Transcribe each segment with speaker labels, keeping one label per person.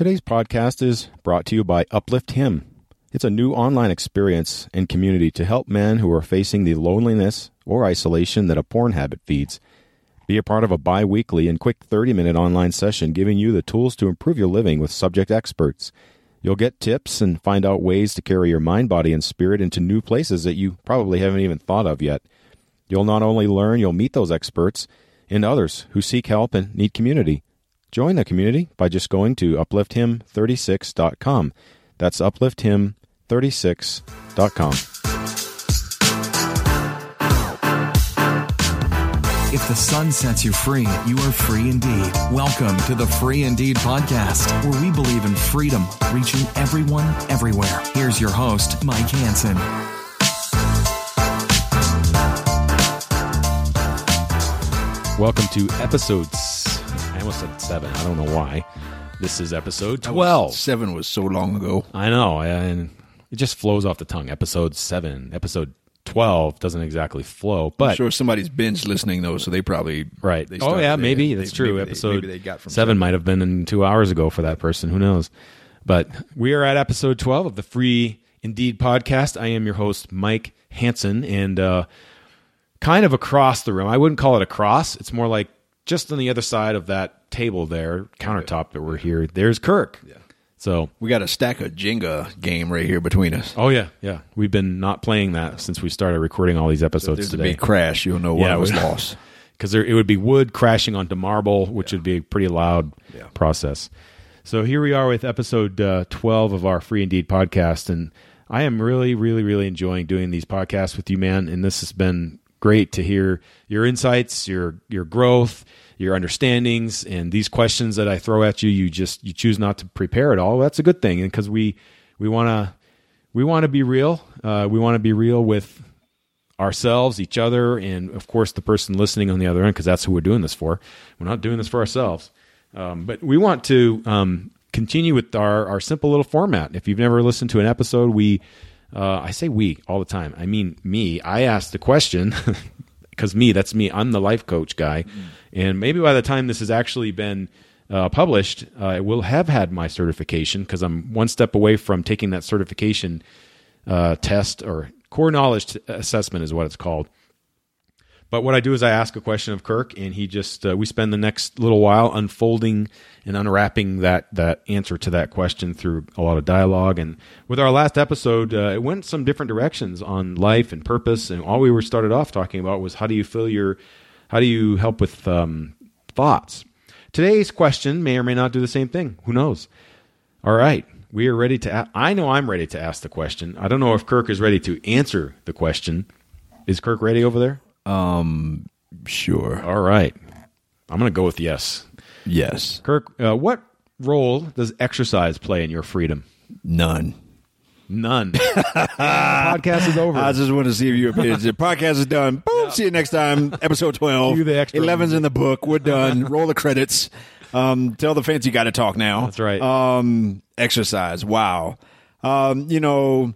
Speaker 1: Today's podcast is brought to you by Uplift Him. It's a new online experience and community to help men who are facing the loneliness or isolation that a porn habit feeds. Be a part of a bi weekly and quick 30 minute online session giving you the tools to improve your living with subject experts. You'll get tips and find out ways to carry your mind, body, and spirit into new places that you probably haven't even thought of yet. You'll not only learn, you'll meet those experts and others who seek help and need community. Join the community by just going to uplifthim36.com. That's uplifthim36.com.
Speaker 2: If the Son sets you free, you are free indeed. Welcome to the Free Indeed podcast, where we believe in freedom, reaching everyone, everywhere. Here's your host, Mike Hanson.
Speaker 1: Welcome to episodes. I almost said seven. I don't know why. This is episode 12.
Speaker 3: Seven was so long ago.
Speaker 1: I know, and it just flows off the tongue. Episode seven, episode twelve doesn't exactly flow, but
Speaker 3: I'm sure somebody's binge listening though, so they probably
Speaker 1: right.
Speaker 3: They
Speaker 1: oh yeah, maybe
Speaker 3: they-
Speaker 1: that's true.
Speaker 3: maybe
Speaker 1: episode
Speaker 3: maybe they from
Speaker 1: seven might have been in two hours ago for that person. Who knows? But we are at episode twelve of the Free Indeed podcast. I am your host, Mike Hanson, and uh, kind of across the room. I wouldn't call it across. It's more like just on the other side of that table there, countertop that we're here. There's Kirk. Yeah. So
Speaker 3: We got a stack of Jenga game right here between us.
Speaker 1: Oh yeah, yeah. We've been not playing that since we started recording all these episodes
Speaker 3: a
Speaker 1: today.
Speaker 3: big crash. You'll know what
Speaker 1: Yeah,
Speaker 3: us lost.
Speaker 1: Because it would be wood crashing onto marble, which would be a pretty loud
Speaker 3: Yeah.
Speaker 1: process. So here we are with episode uh, twelve of our Free Indeed podcast, and I am really, really, really enjoying doing these podcasts with you, man. And this has been great to hear your insights, your your growth, your understandings, and these questions that I throw at you. You just you choose not to prepare at all. That's a good thing, and because we we want to we want to be real. Uh, we want to be real with ourselves, each other, and of course the person listening on the other end, because that's who we're doing this for. We're not doing this for ourselves, um, but we want to um, continue with our our simple little format. If you've never listened to an episode, we uh, I say we all the time. I mean me. I ask the question because me, that's me. I'm the life coach guy, and maybe by the time this has actually been uh, published, uh, I will have had my certification because I'm one step away from taking that certification uh, test or core knowledge t- assessment is what it's called. But what I do is I ask a question of Kirk, and he just uh, we spend the next little while unfolding and unwrapping that that answer to that question through a lot of dialogue. And with our last episode, uh, it went some different directions on life and purpose. And all we were started off talking about was how do you fill your, how do you help with um, thoughts. Today's question may or may not do the same thing. Who knows? All right. We are ready to. A- I know I'm ready to ask the question. I don't know if Kirk is ready to answer the question. Is Kirk ready over there?
Speaker 3: Sure.
Speaker 1: All right. I'm going to go with yes.
Speaker 3: Yes.
Speaker 1: Kirk, uh, what role does exercise play in your freedom?
Speaker 3: None.
Speaker 1: None. podcast is over.
Speaker 3: I just want to see if you're paid attention. Podcast is done. Boom. See you next time. Episode 12.
Speaker 1: You the extra.
Speaker 3: 11's in the book. We're done. Roll the credits. Um, tell the fans you got to talk now.
Speaker 1: That's right.
Speaker 3: Um, exercise. Wow. Um, you know,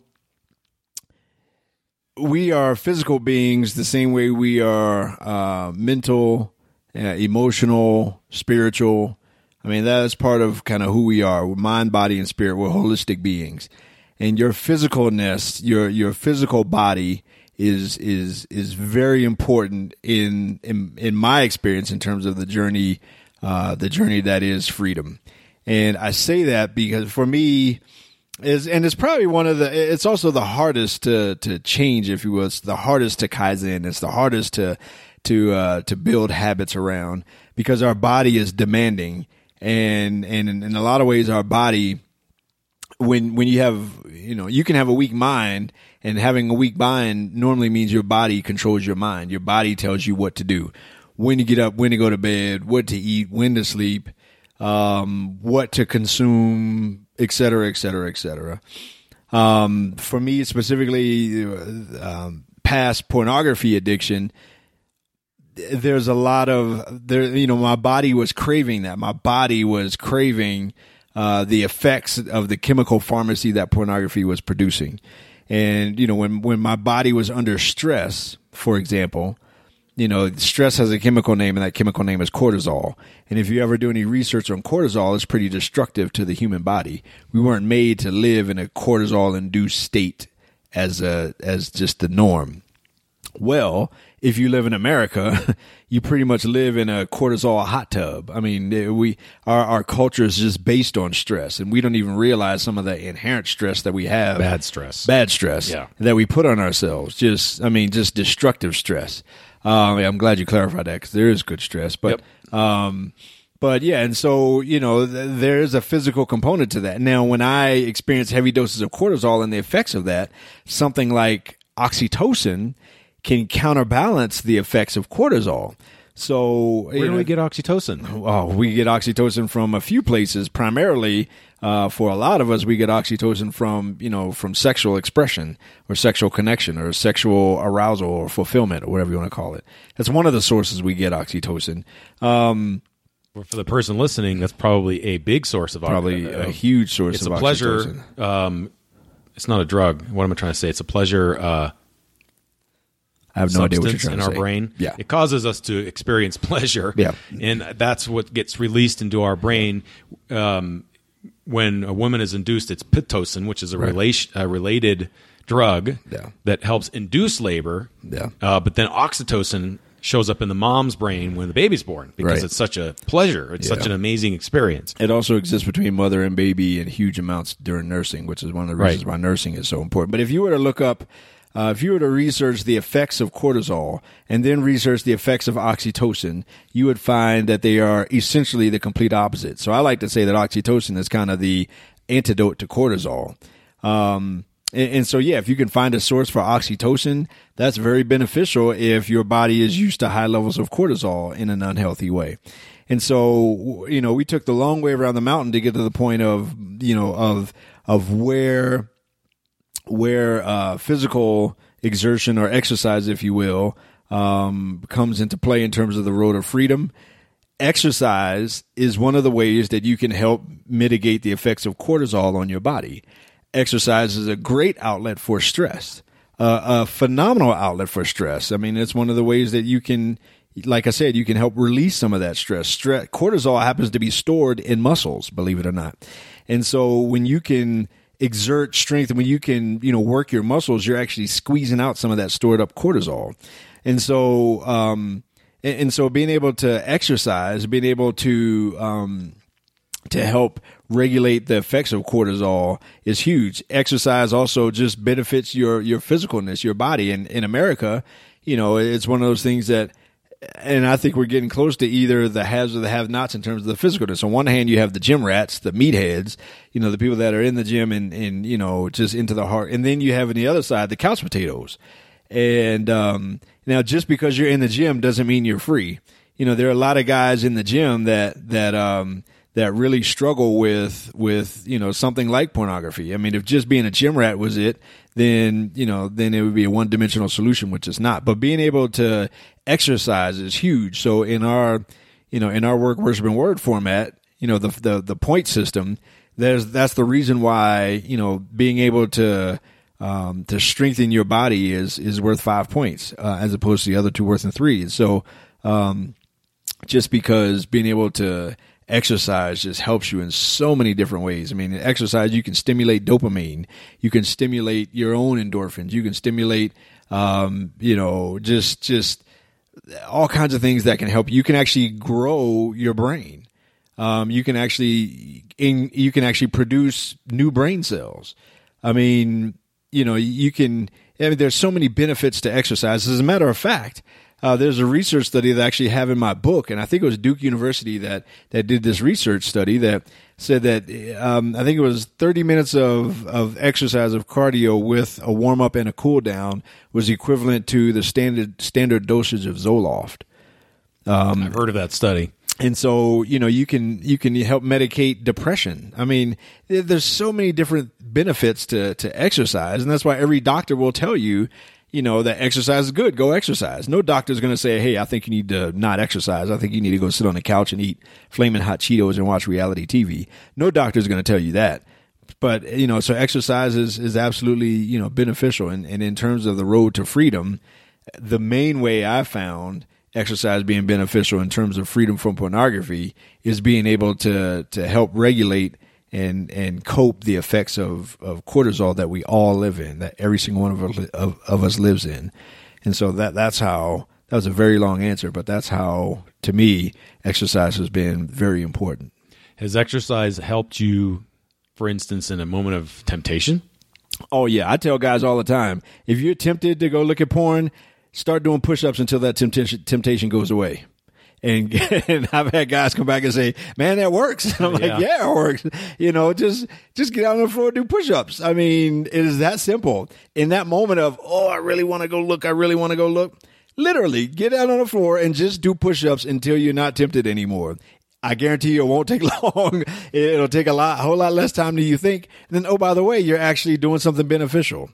Speaker 3: we are physical beings the same way we are uh, mental, uh, emotional, spiritual. I mean, that's part of kind of who we are. We're mind, body, and spirit. We're holistic beings. And your physicalness, your your physical body is is is very important in in, in my experience in terms of the journey, uh, the journey that is freedom. And I say that because for me, is and it's probably one of the it's also the hardest to to change if you will. It's the hardest to kaizen. It's the hardest to to uh to build habits around because our body is demanding. And and in, in a lot of ways our body when when you have you know you can have a weak mind and having a weak mind normally means your body controls your mind. Your body tells you what to do when to get up when to go to bed what to eat when to sleep um, what to consume et cetera et cetera et cetera. Um, for me specifically uh, um, past pornography addiction there's a lot of there you know my body was craving that. My body was craving uh, the effects of the chemical pharmacy that pornography was producing. And you know when when my body was under stress for example you know, stress has a chemical name, and that chemical name is cortisol. And if you ever do any research on cortisol, it's pretty destructive to the human body. We weren't made to live in a cortisol induced state as a as just the norm. Well, if you live in America, you pretty much live in a cortisol hot tub. I mean, eh, we our our culture is just based on stress, and we don't even realize some of the inherent stress that we have.
Speaker 1: Bad stress.
Speaker 3: Bad stress.
Speaker 1: Yeah.
Speaker 3: That we put on ourselves. Just, I mean, just destructive stress. Um, I'm glad you clarified that because there is good stress, but. Um, but yeah, and so you know, th- there is a physical component to that. Now, when I experience heavy doses of cortisol and the effects of that, something like oxytocin can counterbalance the effects of cortisol. So,
Speaker 1: Where do we get oxytocin?
Speaker 3: Oh, we get oxytocin from a few places. Primarily, uh, for a lot of us, we get oxytocin from you know from sexual expression or sexual connection or sexual arousal or fulfillment or whatever you want to call it. That's one of the sources we get oxytocin. Um,
Speaker 1: Well, For the person listening, that's probably a big source of
Speaker 3: probably
Speaker 1: uh,
Speaker 3: a huge source
Speaker 1: It's
Speaker 3: of
Speaker 1: a pleasure. Um, it's not a drug. What am I trying to say? It's a pleasure. Uh,
Speaker 3: I have no idea what you're trying
Speaker 1: in
Speaker 3: to
Speaker 1: our
Speaker 3: say.
Speaker 1: brain.
Speaker 3: Yeah.
Speaker 1: It causes us to experience pleasure.
Speaker 3: Yeah.
Speaker 1: And that's what gets released into our brain um, when a woman is induced. It's pitocin, which is a, relation, a related drug
Speaker 3: Yeah.
Speaker 1: that helps induce labor.
Speaker 3: Yeah.
Speaker 1: Uh, but then oxytocin shows up in the mom's brain when the baby's born because
Speaker 3: Right.
Speaker 1: it's such a pleasure. It's such an amazing experience.
Speaker 3: It also exists between mother and baby in huge amounts during nursing, which is one of the reasons
Speaker 1: Right.
Speaker 3: why nursing is so important. But if you were to look up, uh, if you were to research the effects of cortisol and then research the effects of oxytocin, you would find that they are essentially the complete opposite. So I like to say that oxytocin is kind of the antidote to cortisol. Um, and, and so, yeah, if you can find a source for oxytocin, that's very beneficial if your body is used to high levels of cortisol in an unhealthy way. And so, you know, we took the long way around the mountain to get to the point of, you know, of, of where, where, uh, physical exertion or exercise, if you will, um, comes into play in terms of the road of freedom. Exercise is one of the ways that you can help mitigate the effects of cortisol on your body. Exercise is a great outlet for stress, uh, a phenomenal outlet for stress. I mean, it's one of the ways that you can, like I said, you can help release some of that stress. Stress, cortisol happens to be stored in muscles, believe it or not. And so when you can exert strength, and when you can, you know, work your muscles, you're actually squeezing out some of that stored up cortisol. And so, um, and, and so being able to exercise, being able to, um, to help regulate the effects of cortisol is huge. Exercise also just benefits your your physicalness, your body. And in America, you know, it's one of those things that and I think we're getting close to either the haves or the have nots in terms of the physicalness. On one hand, you have the gym rats, the meatheads, you know, the people that are in the gym and, and, you know, just into the heart. And then you have on the other side, the couch potatoes. And, um, now just because you're in the gym doesn't mean you're free. You know, there are a lot of guys in the gym that, that, um, that really struggle with with you know something like pornography. I mean, if just being a gym rat was it, then you know then it would be a one dimensional solution, which is not. But being able to exercise is huge. So in our you know in our work worship and word format, you know the the the point system. There's that's the reason why you know being able to um, to strengthen your body is is worth five points uh, as opposed to the other two worth three. So um, just because being able to exercise just helps you in so many different ways. I mean, in exercise, you can stimulate dopamine, you can stimulate your own endorphins, you can stimulate, um, you know, just, just all kinds of things that can help. You can actually grow your brain. Um, you can actually, in, you can actually produce new brain cells. I mean, you know, you can, I mean, there's so many benefits to exercise. As a matter of fact, uh, there's a research study that I actually have in my book, and I think it was Duke University that that did this research study that said that um, I think it was 30 minutes of of exercise of cardio with a warm up and a cool down was equivalent to the standard standard dosage of Zoloft.
Speaker 1: I've heard of that study.
Speaker 3: And so, you know, you can you can help medicate depression. I mean, there's so many different benefits to to exercise, and that's why every doctor will tell you, you know, that exercise is good. Go exercise. No doctor is going to say, "Hey, I think you need to not exercise. I think you need to go sit on the couch and eat flaming hot Cheetos and watch reality TV." No doctor is going to tell you that. But you know, so exercise is is absolutely you know beneficial, and and in terms of the road to freedom, the main way I found exercise being beneficial in terms of freedom from pornography is being able to to help regulate and and cope the effects of of cortisol that we all live in, that every single one of us, of, of us lives in, and so that that's how that was a very long answer, but that's how to me exercise has been very important.
Speaker 1: Has exercise helped you, for instance, in a moment of temptation?
Speaker 3: Oh yeah, I tell guys all the time, if you're tempted to go look at porn, start doing push-ups until that temptation temptation goes away. And, and I've had guys come back and say, "Man, that works." And I'm like,
Speaker 1: Yeah.
Speaker 3: "Yeah, it works." You know, just just get out on the floor and do push-ups. I mean, it is that simple. In that moment of, "Oh, I really want to go look. I really want to go look." Literally, get out on the floor and just do push-ups until you're not tempted anymore. I guarantee you it won't take long. It'll take a lot, a whole lot less time than you think. And then, oh, by the way, you're actually doing something beneficial.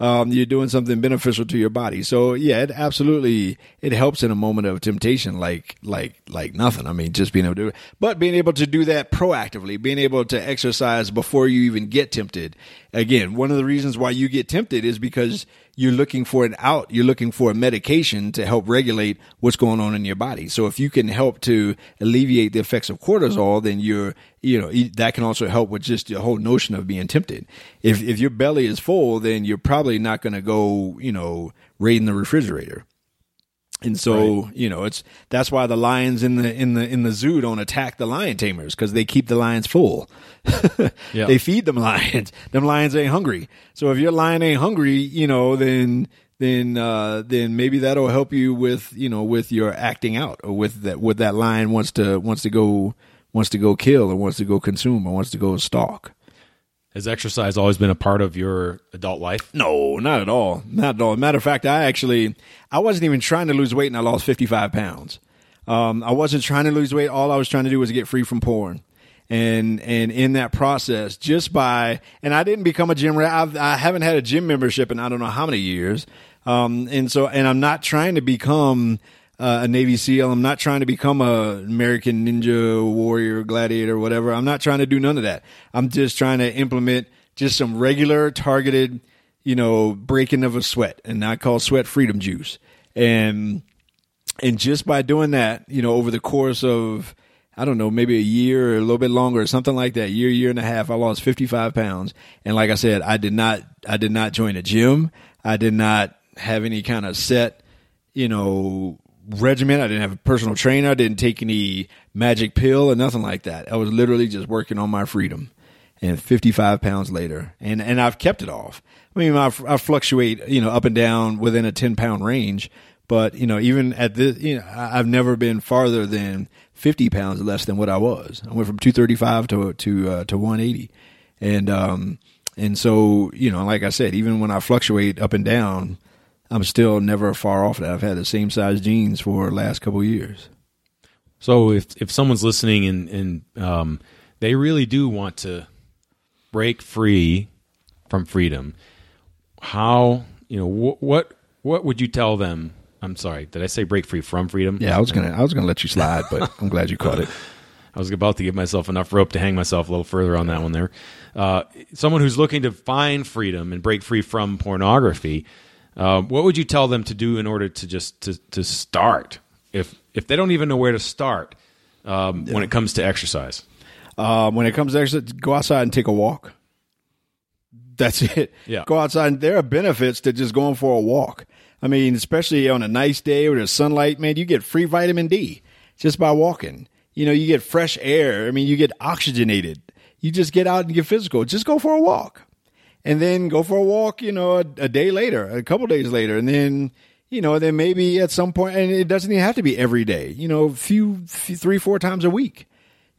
Speaker 3: Um, you're doing something beneficial to your body. So yeah, it absolutely it helps in a moment of temptation, like like like nothing. I mean, just being able to do it, but being able to do that proactively, being able to exercise before you even get tempted. Again, one of the reasons why you get tempted is because you're looking for an out. You're looking for a medication to help regulate what's going on in your body. So if you can help to alleviate the effects of cortisol, then you're, you know, that can also help with just the whole notion of being tempted. If, if your belly is full, then you're probably not going to go, you know, raiding the refrigerator. And so, you know, it's that's why the lions in the in the in the zoo don't attack the lion tamers because they keep the lions full.
Speaker 1: Yeah.
Speaker 3: They feed them lions. Them lions ain't hungry. So if your lion ain't hungry, you know, then then uh, then maybe that'll help you with you know with your acting out or with that what that lion wants to wants to go wants to go kill or wants to go consume or wants to go stalk.
Speaker 1: Has exercise always been a part of your adult life?
Speaker 3: No, not at all. Not at all. Matter of fact, I actually I wasn't even trying to lose weight and I lost 55 pounds. Um, I wasn't trying to lose weight. All I was trying to do was get free from porn. And and in that process, just by and I didn't become a gym. I've, I haven't had a gym membership in I don't know how many years. Um, and so and I'm not trying to become uh, a Navy SEAL. I'm not trying to become a American Ninja Warrior, Gladiator, whatever. I'm not trying to do none of that. I'm just trying to implement just some regular targeted, you know, breaking of a sweat, and I call sweat freedom juice. And and just by doing that, you know, over the course of I don't know, maybe a year or a little bit longer, or something like that, year, year and a half, I lost 55 pounds. And like I said, I did not, I did not join a gym. I did not have any kind of set, you know, regimen. I didn't have a personal trainer. I didn't take any magic pill or nothing like that. I was literally just working on my freedom. And 55 pounds later, and and I've kept it off. I mean, I, I fluctuate, you know, up and down within a 10 pound range, but you know, even at this, you know, I've never been farther than 50 pounds less than what I was. I went from 235 to to uh, to 180, and um and so you know, like I said, even when I fluctuate up and down, I'm still never far off that. I've had the same size jeans for the last couple of years.
Speaker 1: So if if someone's listening and and um, they really do want to break free from freedom, how you know wh- what what would you tell them? I'm sorry, did I say break free from freedom?
Speaker 3: Yeah, I was gonna I was gonna let you slide, but I'm glad you caught it.
Speaker 1: I was about to give myself enough rope to hang myself a little further on that one there. Uh, someone who's looking to find freedom and break free from pornography, uh, what would you tell them to do in order to just to, to start? If if they don't even know where to start um, when it comes to exercise,
Speaker 3: Um, when it comes to exercise, go outside and take a walk. That's it.
Speaker 1: Yeah.
Speaker 3: Go outside. And there are benefits to just going for a walk. I mean, especially on a nice day with the sunlight, man, you get free vitamin D just by walking. You know, you get fresh air. I mean, you get oxygenated. You just get out and get physical. Just go for a walk. And then go for a walk, you know, a, a day later, a couple days later. And then, you know, then maybe at some point, and it doesn't even have to be every day, you know, a few, few three, four times a week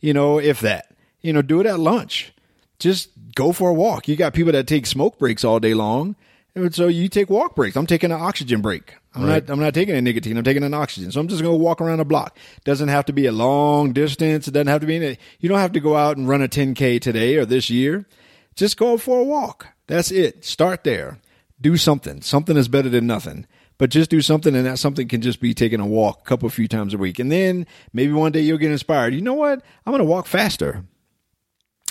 Speaker 3: you know, if that. You know, do it at lunch. Just go for a walk. You got people that take smoke breaks all day long. And so you take walk breaks. I'm taking an oxygen break. I'm
Speaker 1: Right.
Speaker 3: not I'm not taking a nicotine. I'm taking an oxygen. So I'm just going to walk around a block. Doesn't have to be a long distance. It doesn't have to be you don't have to go out and run a 10k today or this year. Just go for a walk. That's it. Start there. Do something. Something is better than nothing. But just do something, and that something can just be taking a walk a couple few times a week. And then maybe one day you'll get inspired. You know what? I'm going to walk faster.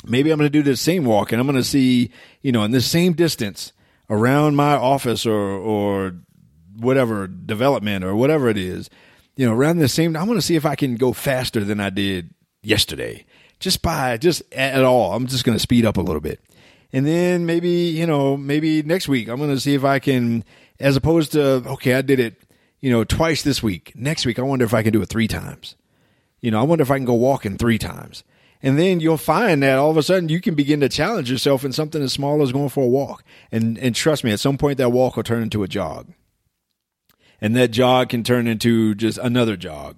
Speaker 3: Maybe I'm going to do the same walk, and I'm going to see, you know, in the same distance around my office or or whatever development or whatever it is, you know, around the same, I want to see if I can go faster than I did yesterday. Just by just at all, I'm just going to speed up a little bit, and then maybe you know maybe next week I'm going to see if I can, as opposed to okay, I did it, you know, twice this week. Next week I wonder if I can do it three times. You know, I wonder if I can go walking three times. And then you'll find that all of a sudden you can begin to challenge yourself in something as small as going for a walk. And and trust me, at some point that walk will turn into a jog. And that jog can turn into just another jog.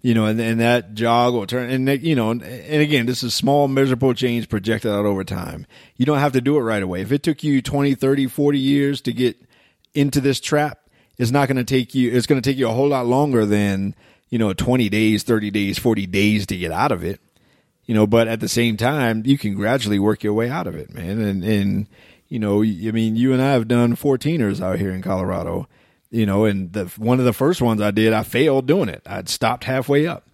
Speaker 3: You know, and, and that jog will turn and you know, and, and again, this is small measurable change projected out over time. You don't have to do it right away. If it took you 20, 30, 40 years to get into this trap, it's not going to take you it's going to take you a whole lot longer than, you know, 20 days, 30 days, 40 days to get out of it you know, but at the same time, you can gradually work your way out of it, man. And, and, you know, I mean, you and I have done 14ers out here in Colorado, you know, and the, one of the first ones I did, I failed doing it. I'd stopped halfway up.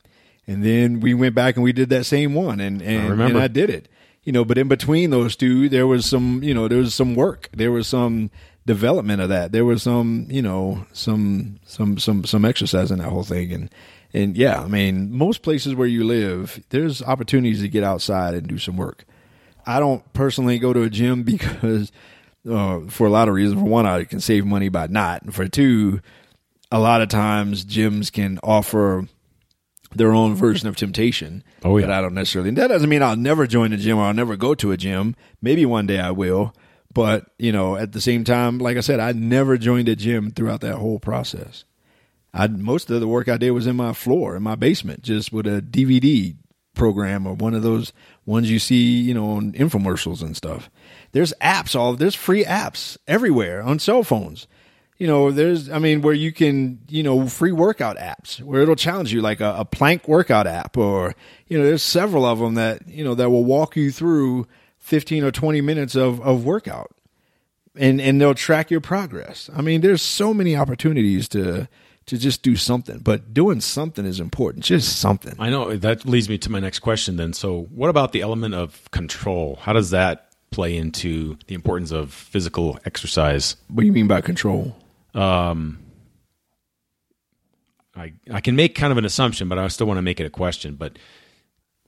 Speaker 3: And then we went back and we did that same one and, and, I and I did it, you know, but in between those two, there was some, you know, there was some work. There was some development of that. There was some, you know, some, some, some, some exercise in that whole thing. And, and yeah, I mean, most places where you live, there's opportunities to get outside and do some work. I don't personally go to a gym because, uh, for a lot of reasons. For one, I can save money by not. And for two, a lot of times gyms can offer their own version of temptation.
Speaker 1: Oh yeah.
Speaker 3: That I don't necessarily. And that doesn't mean I'll never join a gym or I'll never go to a gym. Maybe one day I will. But you know, at the same time, like I said, I never joined a gym throughout that whole process. I most of the work I did was in my floor in my basement, just with a DVD program or one of those ones you see, you know, on infomercials and stuff. There's apps all there's free apps everywhere on cell phones. You know, there's I mean where you can, you know, free workout apps where it'll challenge you like a, a plank workout app or you know, there's several of them that, you know, that will walk you through 15 or 20 minutes of of workout. And and they'll track your progress. I mean, there's so many opportunities to to just do something. But doing something is important. Just something.
Speaker 1: I know that leads me to my next question. Then, so what about the element of control? How does that play into the importance of physical exercise?
Speaker 3: What do you mean by control?
Speaker 1: Um, I I can make kind of an assumption, but I still want to make it a question. But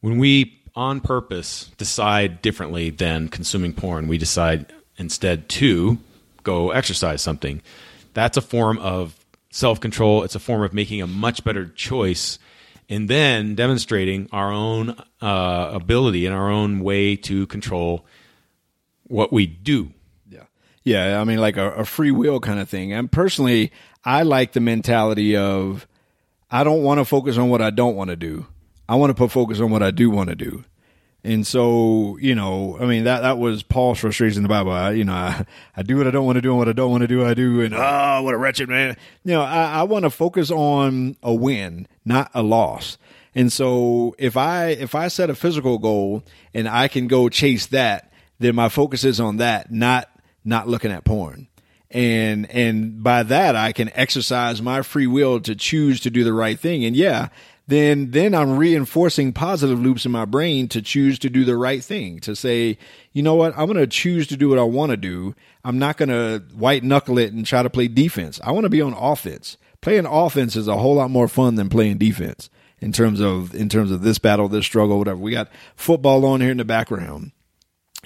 Speaker 1: when we on purpose decide differently than consuming porn, we decide instead to go exercise something. That's a form of self control. It's a form of making a much better choice and then demonstrating our own uh, ability and our own way to control what we do.
Speaker 3: Yeah. Yeah. I mean, like a, a free will kind of thing. And personally, I like the mentality of I don't want to focus on what I don't want to do. I want to put focus on what I do want to do. And so, you know, I mean, that, that was Paul's frustration in the Bible. I, you know, I, I do what I don't want to do and what I don't want to do, I do. And, oh, what a wretched man. You know, I, I want to focus on a win, not a loss. And so if I, if I set a physical goal and I can go chase that, then my focus is on that, not, not looking at porn. And, and by that, I can exercise my free will to choose to do the right thing. And yeah, then then I'm reinforcing positive loops in my brain to choose to do the right thing, to say, you know what, I'm going to choose to do what I want to do. I'm not going to white knuckle it and try to play defense. I want to be on offense. Playing offense is a whole lot more fun than playing defense in terms of in terms of this battle, this struggle, whatever. We got football on here in the background.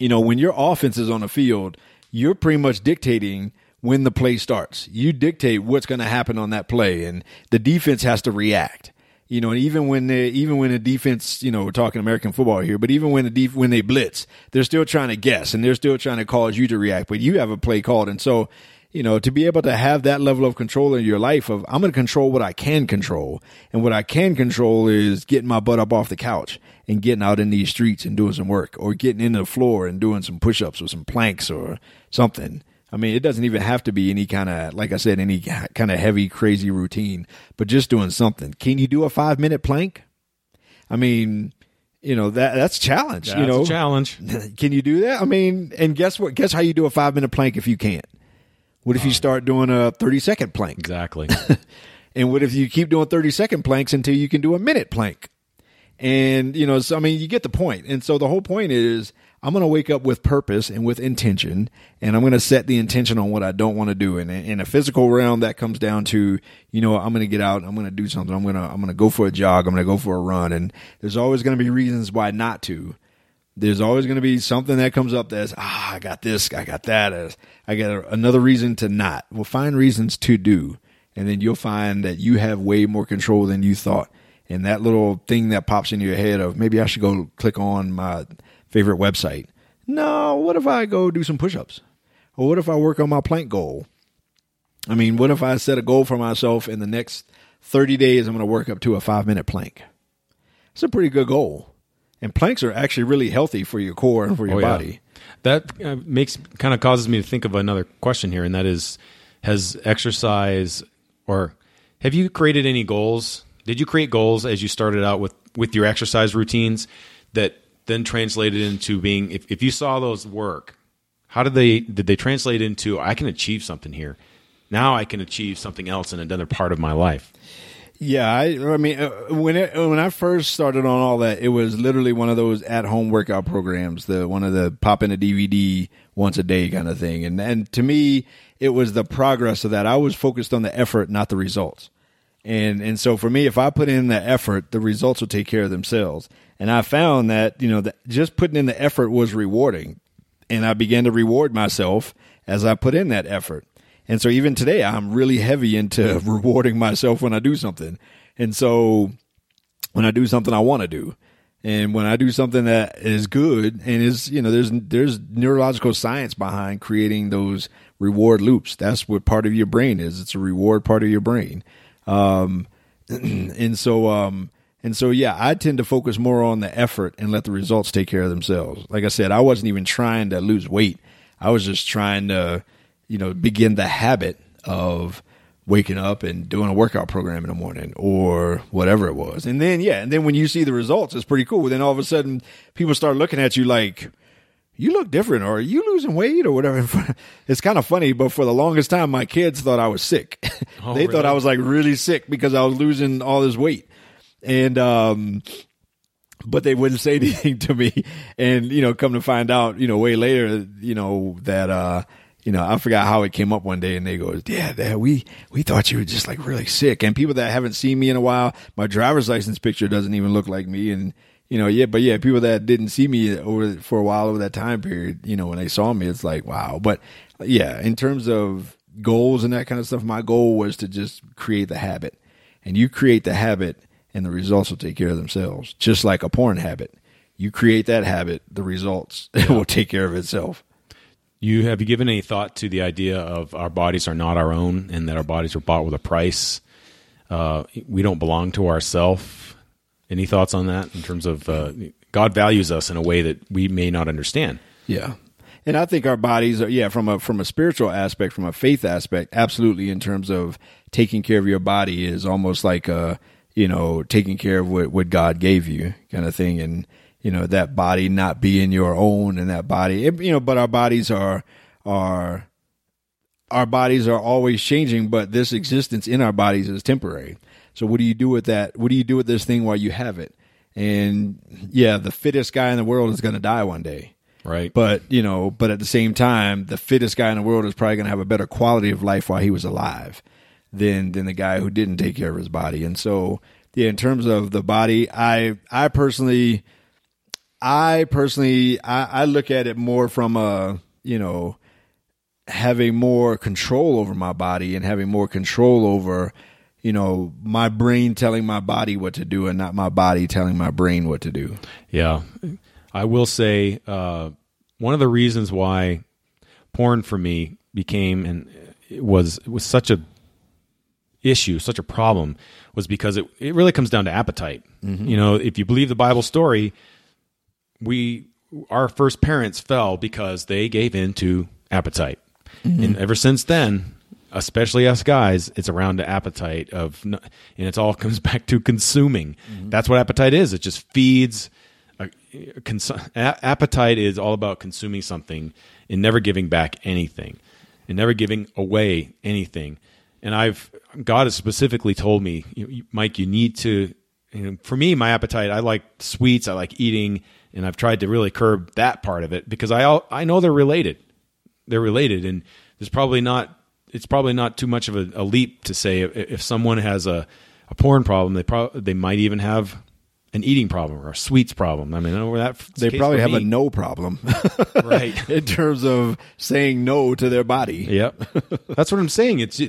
Speaker 3: You know, when your offense is on the field, you're pretty much dictating when the play starts. You dictate what's going to happen on that play, and the defense has to react. You know, and even when they, even when the defense, you know, we're talking American football here, but even when the def, when they blitz, they're still trying to guess and they're still trying to cause you to react, but you have a play called. And so, you know, to be able to have that level of control in your life of I'm going to control what I can control. And what I can control is getting my butt up off the couch and getting out in these streets and doing some work or getting into the floor and doing some push-ups or some planks or something. I mean, it doesn't even have to be any kind of, like I said, any kind of heavy, crazy routine, but just doing something. Can you do a five minute plank? I mean, you know that that's a challenge.
Speaker 1: That's
Speaker 3: you know,
Speaker 1: challenge.
Speaker 3: Can you do that? I mean, and guess what? Guess how you do a five minute plank if you can't? What if you start doing a thirty second plank?
Speaker 1: Exactly.
Speaker 3: and what if you keep doing thirty second planks until you can do a minute plank? And you know, so I mean, you get the point. And so the whole point is, I'm going to wake up with purpose and with intention, and I'm going to set the intention on what I don't want to do. And in a physical realm, that comes down to, you know, I'm going to get out, I'm going to do something, I'm going to, I'm going to go for a jog, I'm going to go for a run, and there's always going to be reasons why not to. There's always going to be something that comes up that's, ah, I got this, I got that, I got another reason to not. Well, find reasons to do, and then you'll find that you have way more control than you thought. And that little thing that pops into your head of maybe I should go click on my favorite website. No, what if I go do some push ups? Or what if I work on my plank goal? I mean, what if I set a goal for myself in the next 30 days, I'm going to work up to a five minute plank? It's a pretty good goal. And planks are actually really healthy for your core and for your oh, yeah. body.
Speaker 1: That uh, makes kind of causes me to think of another question here, and that is Has exercise or have you created any goals? Did you create goals as you started out with, with your exercise routines that then translated into being if, if you saw those work how did they did they translate into i can achieve something here now i can achieve something else in another part of my life
Speaker 3: yeah i, I mean uh, when it, when i first started on all that it was literally one of those at home workout programs the one of the pop in a dvd once a day kind of thing and and to me it was the progress of that i was focused on the effort not the results and and so for me, if I put in the effort, the results will take care of themselves. And I found that you know that just putting in the effort was rewarding, and I began to reward myself as I put in that effort. And so even today, I'm really heavy into rewarding myself when I do something. And so when I do something I want to do, and when I do something that is good and is you know there's there's neurological science behind creating those reward loops. That's what part of your brain is. It's a reward part of your brain. Um, and so, um, and so, yeah, I tend to focus more on the effort and let the results take care of themselves. Like I said, I wasn't even trying to lose weight. I was just trying to, you know, begin the habit of waking up and doing a workout program in the morning or whatever it was. And then, yeah, and then when you see the results, it's pretty cool. Then all of a sudden, people start looking at you like, you look different or are you losing weight or whatever. it's kind of funny, but for the longest time, my kids thought I was sick. Oh, they really? thought I was like really sick because I was losing all this weight. And, um, but they wouldn't say anything to me. And, you know, come to find out, you know, way later, you know, that, uh, you know, I forgot how it came up one day and they go, yeah, Dad, we, we thought you were just like really sick. And people that haven't seen me in a while, my driver's license picture doesn't even look like me. And, you know, yeah, but yeah, people that didn't see me over for a while over that time period, you know, when they saw me, it's like, wow. But yeah, in terms of goals and that kind of stuff, my goal was to just create the habit. And you create the habit and the results will take care of themselves. Just like a porn habit. You create that habit, the results yeah. will take care of itself.
Speaker 1: You have you given any thought to the idea of our bodies are not our own and that our bodies are bought with a price? Uh, we don't belong to ourselves any thoughts on that in terms of uh, God values us in a way that we may not understand?
Speaker 3: Yeah. And I think our bodies are, yeah, from a from a spiritual aspect, from a faith aspect, absolutely. In terms of taking care of your body is almost like a, you know, taking care of what, what God gave you, kind of thing, and you know that body not being your own, and that body, it, you know, but our bodies are are our bodies are always changing, but this existence in our bodies is temporary. So what do you do with that? What do you do with this thing while you have it? And yeah, the fittest guy in the world is going to die one day.
Speaker 1: Right.
Speaker 3: But, you know, but at the same time, the fittest guy in the world is probably going to have a better quality of life while he was alive than than the guy who didn't take care of his body. And so, yeah, in terms of the body, I I personally I personally I, I look at it more from a, you know, having more control over my body and having more control over you know, my brain telling my body what to do and not my body telling my brain what to do.
Speaker 1: Yeah. I will say uh, one of the reasons why porn for me became and it was it was such a issue, such a problem was because it it really comes down to appetite. Mm-hmm. You know, if you believe the Bible story, we our first parents fell because they gave in to appetite. Mm-hmm. And ever since then, especially us guys, it's around the appetite of, and it's all comes back to consuming. Mm-hmm. That's what appetite is. It just feeds. A, cons- a- appetite is all about consuming something and never giving back anything, and never giving away anything. And I've God has specifically told me, Mike, you need to. You know, for me, my appetite, I like sweets. I like eating and I've tried to really curb that part of it because I I know they're related. They're related, and there's probably not it's probably not too much of a, a leap to say if, if someone has a, a porn problem, they probably they might even have an eating problem or a sweets problem. I mean, I know where that
Speaker 3: They probably have a no problem,
Speaker 1: right.
Speaker 3: in terms of saying no to their body.
Speaker 1: Yep, that's what I'm saying. It's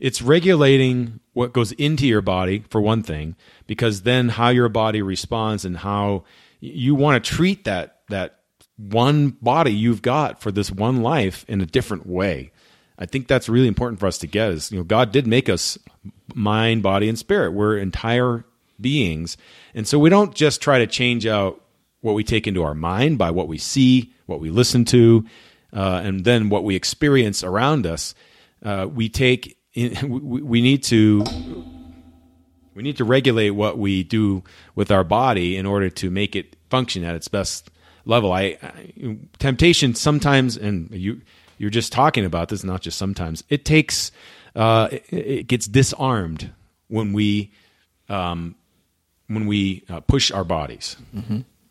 Speaker 1: it's regulating what goes into your body for one thing, because then how your body responds and how you want to treat that that one body you've got for this one life in a different way. I think that's really important for us to get. Is you know God did make us mind, body, and spirit. We're entire beings, and so we don't just try to change out what we take into our mind by what we see, what we listen to, uh, and then what we experience around us. Uh, we take in, we, we need to we need to regulate what we do with our body in order to make it function at its best level. I, I temptation sometimes, and you you're just talking about this, not just sometimes. It takes uh, it, it gets disarmed when we um, when we uh, push our bodies.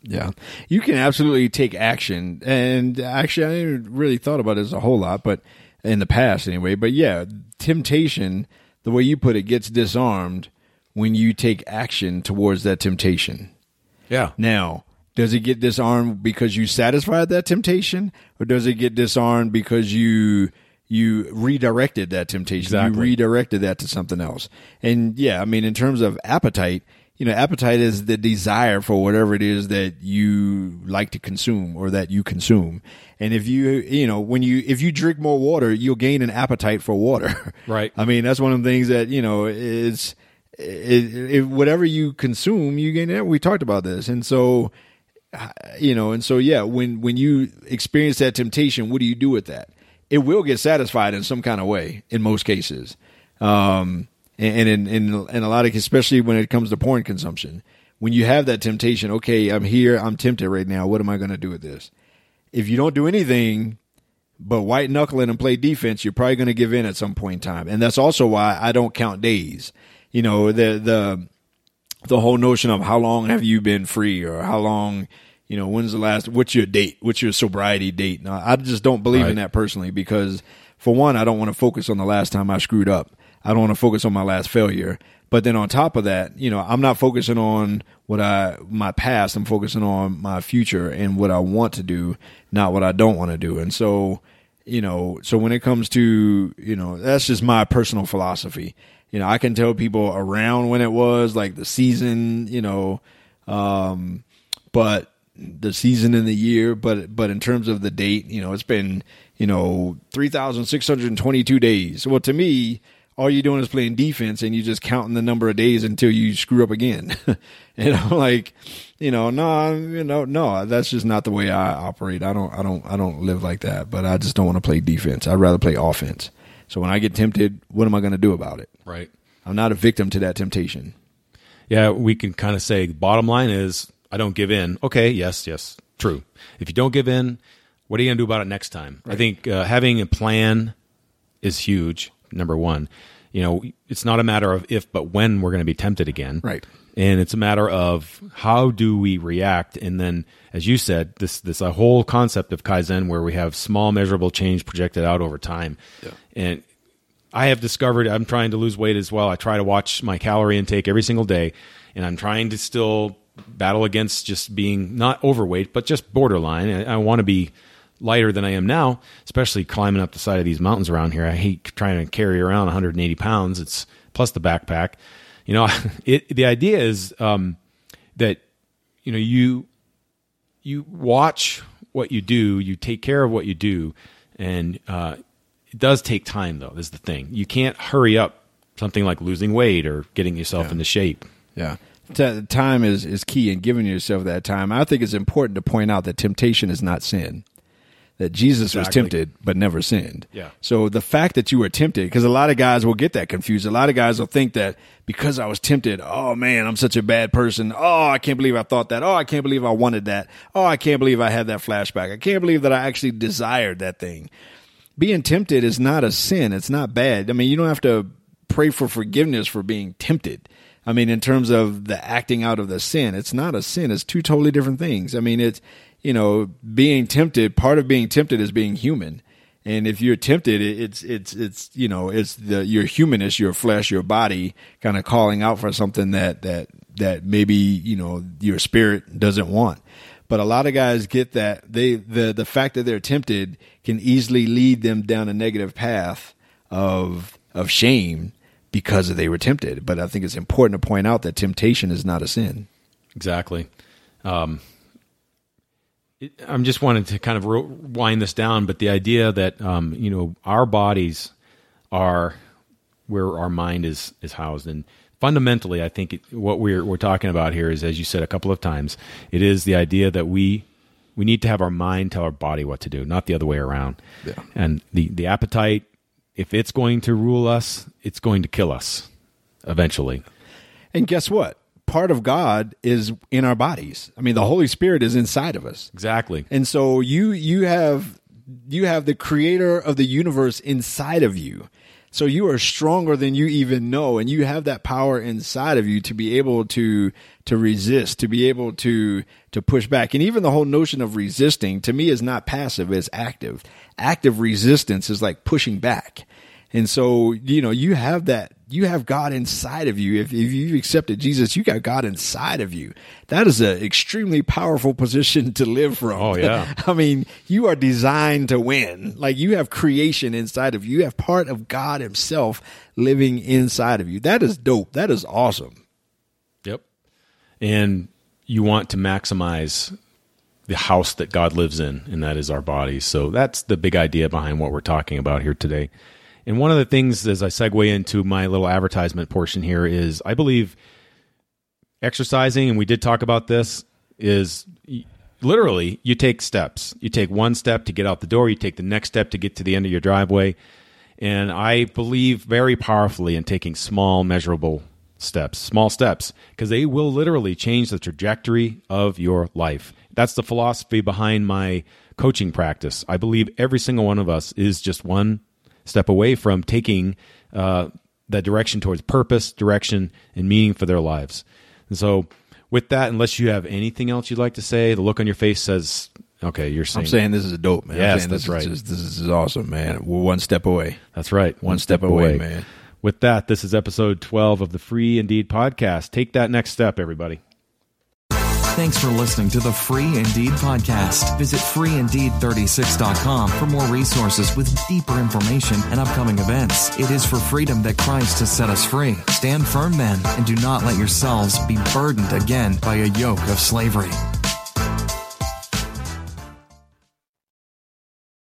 Speaker 3: Yeah, you can absolutely take action, and actually, I didn't really thought about this a whole lot, but in the past anyway. But yeah, temptation, the way you put it, gets disarmed when you take action towards that temptation.
Speaker 1: Yeah,
Speaker 3: Now, does it get disarmed because you satisfied that temptation, or does it get disarmed because you you redirected that temptation?
Speaker 1: Exactly.
Speaker 3: You redirected that to something else. And yeah, I mean, in terms of appetite, you know, appetite is the desire for whatever it is that you like to consume or that you consume. And if you, you know, when you if you drink more water, you'll gain an appetite for water.
Speaker 1: Right.
Speaker 3: I mean, that's one of the things that you know is. It, it, whatever you consume, you gain. We talked about this, and so you know and so yeah when when you experience that temptation what do you do with that? It will get satisfied in some kind of way in most cases. Um and in in, in a lot of especially when it comes to porn consumption. When you have that temptation okay i'm here i'm tempted right now what am i going to do with this? If you don't do anything but white knuckle it and play defense you're probably going to give in at some point in time. And that's also why i don't count days you know the the the whole notion of how long have you been free or how long you know when's the last what's your date? What's your sobriety date? No, i just don't believe
Speaker 1: Right.
Speaker 3: in that personally because for one i don't want to focus on the last time i screwed up. I don't want to focus on my last failure. But then on top of that you know i'm not focusing on what i my past. I'm focusing on my future and what i want to do not what i don't want to do. And so you know so when it comes to you know that's just my personal philosophy you know i can tell people around when it was like the season you know um but the season and the year but but in terms of the date you know it's been you know 3622 days. Well to me all you're doing is playing defense and you're just counting the number of days until you screw up again. And i'm like you know no you know no that's just not the way i operate. I don't i don't i don't live like that but i just don't want to play defense. I'd rather play offense so when i get tempted what am i going to do about it
Speaker 1: right.
Speaker 3: i'm not a victim to that temptation
Speaker 1: Yeah, we can kind of say bottom line is I don't give in. Okay, yes, yes, true. If you don't give in, what are you going to do about it next time? I think uh, having a plan is huge. Number one, you know, it's not a matter of if, but when we're going to be tempted again.
Speaker 3: Right.
Speaker 1: And it's a matter of how do we react, and then, as you said, this this a whole concept of kaizen where we have small measurable change projected out over time. Yeah. And I have discovered I'm trying to lose weight as well. I try to watch my calorie intake every single day, and I'm trying to still battle against just being not overweight, but just borderline. I, I want to be lighter than I am now, especially climbing up the side of these mountains around here. I hate trying to carry around 180 pounds. It's plus the backpack. You know, it, the idea is um, that you know you you watch what you do, you take care of what you do, and uh, it does take time. Though is the thing. You can't hurry up something like losing weight or getting yourself into shape.
Speaker 3: Yeah. T- time is, is key in giving yourself that time. I think it's important to point out that temptation is not sin. That Jesus was tempted but never sinned.
Speaker 1: Yeah.
Speaker 3: So the fact that you were tempted, because a lot of guys will get that confused. A lot of guys will think that because I was tempted, oh man, I'm such a bad person. Oh, I can't believe I thought that. Oh, I can't believe I wanted that. Oh, I can't believe I had that flashback. I can't believe that I actually desired that thing being tempted is not a sin. It's not bad. I mean, you don't have to pray for forgiveness for being tempted. I mean, in terms of the acting out of the sin, it's not a sin. It's two totally different things. I mean, it's, you know, being tempted, part of being tempted is being human. And if you're tempted, it's, it's, it's, you know, it's the, your humanness, your flesh, your body kind of calling out for something that, that, that maybe, you know, your spirit doesn't want. But a lot of guys get that they, the, the fact that they're tempted can easily lead them down a negative path of, of shame because they were tempted. But I think it's important to point out that temptation is not a sin.
Speaker 1: Exactly. Um, it, I'm just wanting to kind of wind this down, but the idea that um, you know our bodies are where our mind is is housed, and fundamentally, I think it, what we're we're talking about here is, as you said a couple of times, it is the idea that we we need to have our mind tell our body what to do, not the other way around.
Speaker 3: Yeah.
Speaker 1: And the the appetite if it's going to rule us, it's going to kill us eventually.
Speaker 3: And guess what? Part of God is in our bodies. I mean, the Holy Spirit is inside of us.
Speaker 1: Exactly.
Speaker 3: And so you you have you have the creator of the universe inside of you. So you are stronger than you even know and you have that power inside of you to be able to to resist, to be able to to push back. And even the whole notion of resisting to me is not passive, it's active. Active resistance is like pushing back. And so, you know, you have that, you have God inside of you. If, if you've accepted Jesus, you got God inside of you. That is an extremely powerful position to live from.
Speaker 1: Oh, yeah.
Speaker 3: I mean, you are designed to win. Like you have creation inside of you. You have part of God himself living inside of you. That is dope. That is awesome.
Speaker 1: Yep. And you want to maximize the house that God lives in, and that is our bodies. So that's the big idea behind what we're talking about here today. And one of the things as I segue into my little advertisement portion here is I believe exercising, and we did talk about this, is literally you take steps. You take one step to get out the door, you take the next step to get to the end of your driveway. And I believe very powerfully in taking small, measurable steps, small steps, because they will literally change the trajectory of your life. That's the philosophy behind my coaching practice. I believe every single one of us is just one step away from taking uh, that direction towards purpose, direction, and meaning for their lives. And so, with that, unless you have anything else you'd like to say, the look on your face says, "Okay, you're saying."
Speaker 3: I'm saying this is a dope, man.
Speaker 1: Yes,
Speaker 3: that's
Speaker 1: this
Speaker 3: right.
Speaker 1: Is
Speaker 3: this is awesome, man. We're one step away.
Speaker 1: That's right.
Speaker 3: One, one step, step away, away, man.
Speaker 1: With that, this is episode 12 of the Free Indeed podcast. Take that next step, everybody.
Speaker 2: Thanks for listening to the Free Indeed podcast. Visit freeindeed36.com for more resources with deeper information and upcoming events. It is for freedom that Christ has set us free. Stand firm then and do not let yourselves be burdened again by a yoke of slavery.